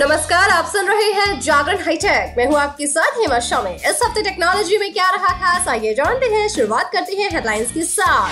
नमस्कार, आप सुन रहे हैं जागरण हाईटेक। मैं हूँ आपके साथ हेमा शामी। इस हफ़्ते टेक्नोलॉजी में क्या रहा खास, आइए जानते हैं, शुरुआत करते हैं हेडलाइंस के साथ।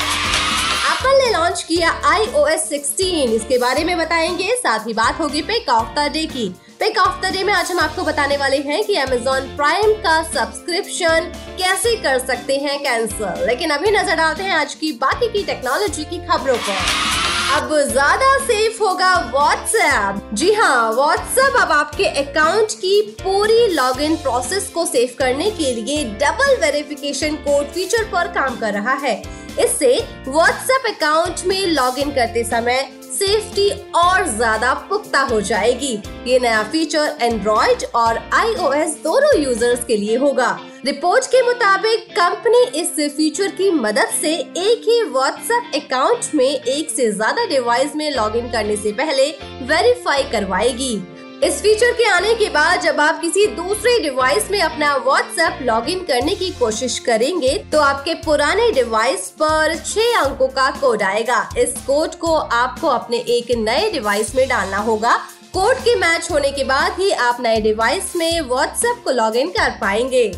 एप्पल ने लॉन्च किया iOS 16 इसके बारे में बताएँगे, साथ ही बात होगी पिक ऑफ़ द डे की। पिक ऑफ़ द डे में आज हम आपको बताने वाले हैं कि Amazon प्राइम का सब्सक्रिप्शन कैसे कर सकते हैं कैंसिल लेकिन अभी नज़र डालते हैं आज की बाकी की टेक्नोलॉजी की खबरों पर। अब ज़्यादा सेफ़ होगा व्हाट्सएप जी हाँ व्हाट्सएप अब आपके अकाउंट की पूरी लॉगिन प्रोसेस को सेफ़ करने के लिए डबल वेरिफिकेशन कोड फीचर पर काम कर रहा है। इससे व्हाट्सएप अकाउंट में लॉगिन करते समय सेफ्टी और ज़्यादा पुख्ता हो जाएगी। ये नया फीचर एंड्रॉइड और आईओएस दोनों यूज़र्स के लिए होगा। रिपोर्ट के मुताबिक कंपनी इस फीचर की मदद से एक ही व्हाट्सएप अकाउंट में एक से ज़्यादा डिवाइस में लॉगिन करने से पहले वेरीफाई करवाएगी। इस फीचर के आने के बाद जब आप किसी दूसरे डिवाइस में अपना व्हाट्सएप लॉगिन करने की कोशिश करेंगे तो आपके पुराने डिवाइस पर छह अंकों का कोड आएगा। इस कोड को आपको अपने एक नए डिवाइस में डालना होगा। कोड के मैच होने के बाद ही आप नए डिवाइस में व्हाट्सएप को लॉगिन कर पाएँगे।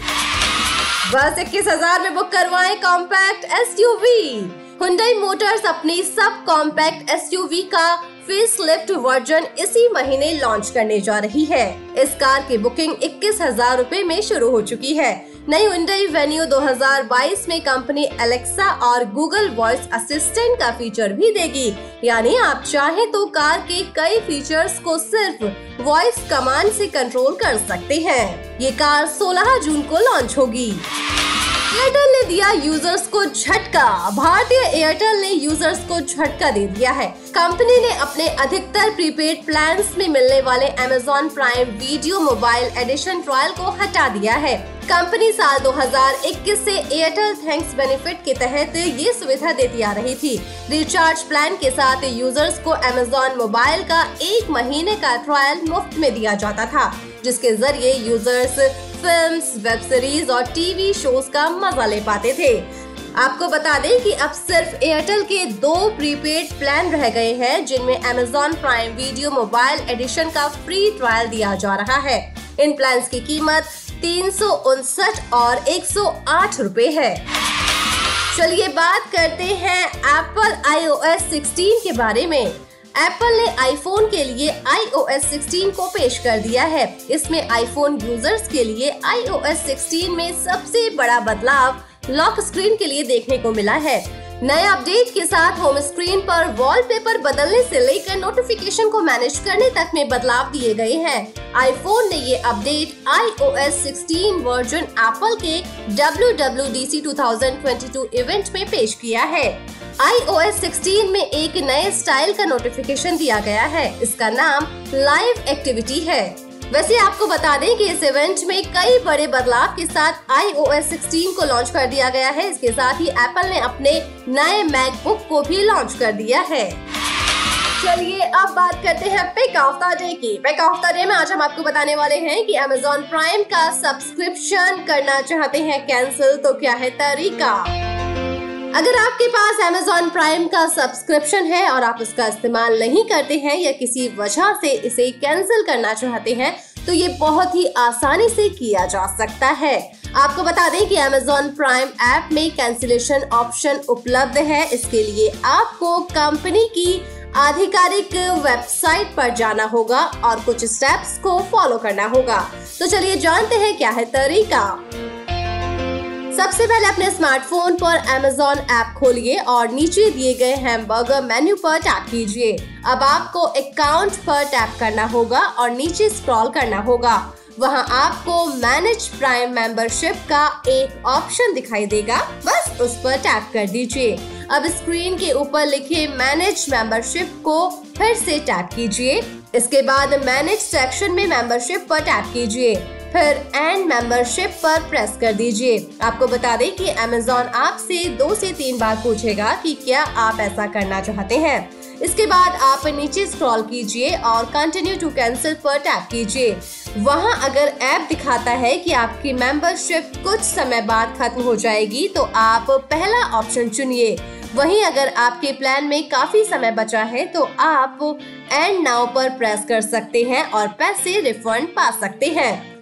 बस इक्कीस हज़ार में बुक करवाएँ compact S U V Hyundai Motors अपनी सब कॉम्पैक्ट एसयूवी का फेस लिफ्ट वर्जन इसी महीने लॉन्च करने जा रही है। इस कार की बुकिंग इक्कीस हज़ार रूपए में शुरू हो चुकी है। नई हुंडई वेन्यू 2022 में कंपनी एलेक्सा और गूगल वॉइस असिस्टेंट का फीचर भी देगी। यानी आप चाहें तो कार के कई फीचर्स को सिर्फ़ वॉइस कमांड से कंट्रोल कर सकते हैं। ये कार 16 जून को लॉन्च होगी। एयरटेल ने दिया यूज़र्स को झटका। भारतीय एयरटेल ने यूज़र्स को झटका दे दिया है। कंपनी ने अपने अधिकतर प्रीपेड प्लान में मिलने वाले Amazon Prime Video mobile edition trial को हटा दिया है। कंपनी साल 2021 से एयरटेल थैंक्स बेनिफिट के तहत ये सुविधा देती आ रही थी। रिचार्ज प्लान के साथ यूज़र्स को अमेजॉन मोबाइल का एक महीने का ट्रायल मुफ़्त में दिया जाता था, जिसके ज़रिए यूज़र्स फिल्म्स, वेब सीरीज़ और टीवी शोज़ का मज़ा ले पाते थे। आपको बता दें कि अब सिर्फ़ एयरटेल के दो प्रीपेड प्लान रह गए हैं जिनमें Amazon Prime Video mobile edition का फ्री ट्रायल दिया जा रहा है। इन प्लान की कीमत तीन और एक सौ है। चलिए बात करते हैं एप्पल आईओएस 16 के बारे में। एप्पल ने आईफोन के लिए iOS 16 को पेश कर दिया है। इसमें आईफोन यूज़र्स के लिए iOS 16 में सबसे बड़ा बदलाव लॉक स्क्रीन के लिए देखने को मिला है। नए अपडेट के साथ होम स्क्रीन पर वॉलपेपर बदलने से लेकर नोटिफिकेशन को मैनेज करने तक में बदलाव दिए गए हैं। आईफोन ने ये अपडेट iOS 16 वर्जन एप्पल के WWDC 2022 इवेंट में पेश किया है। iOS 16 में एक नए स्टाइल का नोटिफिकेशन दिया गया है। इसका नाम लाइव एक्टिविटी है। वैसे आपको बता दें कि इस इवेंट में कई बड़े बदलाव के साथ iOS 16 को लॉन्च कर दिया गया है। इसके साथ ही एप्पल ने अपने नए मैकबुक को भी लॉन्च कर दिया है। चलिए, अब बात करते हैं पिक ऑफ़ द डे की। पिक ऑफ़ द डे में आज हम आपको बताने वाले हैं कि Amazon प्राइम का सब्सक्रिप्शन करना चाहते हैं। कैंसिल तो क्या है तरीका? अगर आपके पास Amazon प्राइम का सब्सक्रिप्शन है और आप उसका इस्तेमाल नहीं करते हैं या किसी वजह से इसे कैंसिल करना चाहते हैं तो ये बहुत ही आसानी से किया जा सकता है। आपको बता दें कि Amazon प्राइम ऐप में कैंसिलेशन ऑप्शन उपलब्ध है। इसके लिए आपको कंपनी की आधिकारिक वेबसाइट पर जाना होगा और कुछ स्टेप्स को फॉलो करना होगा। तो चलिए जानते हैं क्या है तरीका। सबसे पहले अपने स्मार्टफ़ोन पर Amazon ऐप खोलिए और नीचे दिए गए हैमबर्गर मेन्यू पर टैप कीजिए। अब आपको अकाउंट पर टैप करना होगा और नीचे स्क्रॉल करना होगा। वहाँ आपको मैनेज प्राइम मेंबरशिप का एक ऑप्शन दिखाई देगा। बस उस पर टैप कर दीजिए। अब स्क्रीन के ऊपर लिखे मैनेज मेंबरशिप को फिर से टैप कीजिए। इसके बाद मैनेज सेक्शन में मेंबरशिप पर टैप कीजिए। फिर एंड मेंबरशिप पर प्रेस कर दीजिए। आपको बता दें कि अमेजोन आपसे दो से तीन बार पूछेगा कि क्या आप ऐसा करना चाहते हैं। इसके बाद आप नीचे स्क्रॉल कीजिए और कंटिन्यू टू कैंसिल पर टैप कीजिए। वहाँ अगर ऐप दिखाता है कि आपकी मेंबरशिप कुछ समय बाद खत्म हो जाएगी तो आप पहला ऑप्शन चुनिए। वहीं अगर आपके प्लान में काफ़ी समय बचा है तो आप एंड नाउ पर प्रेस कर सकते हैं और पैसे रिफंड पा सकते हैं।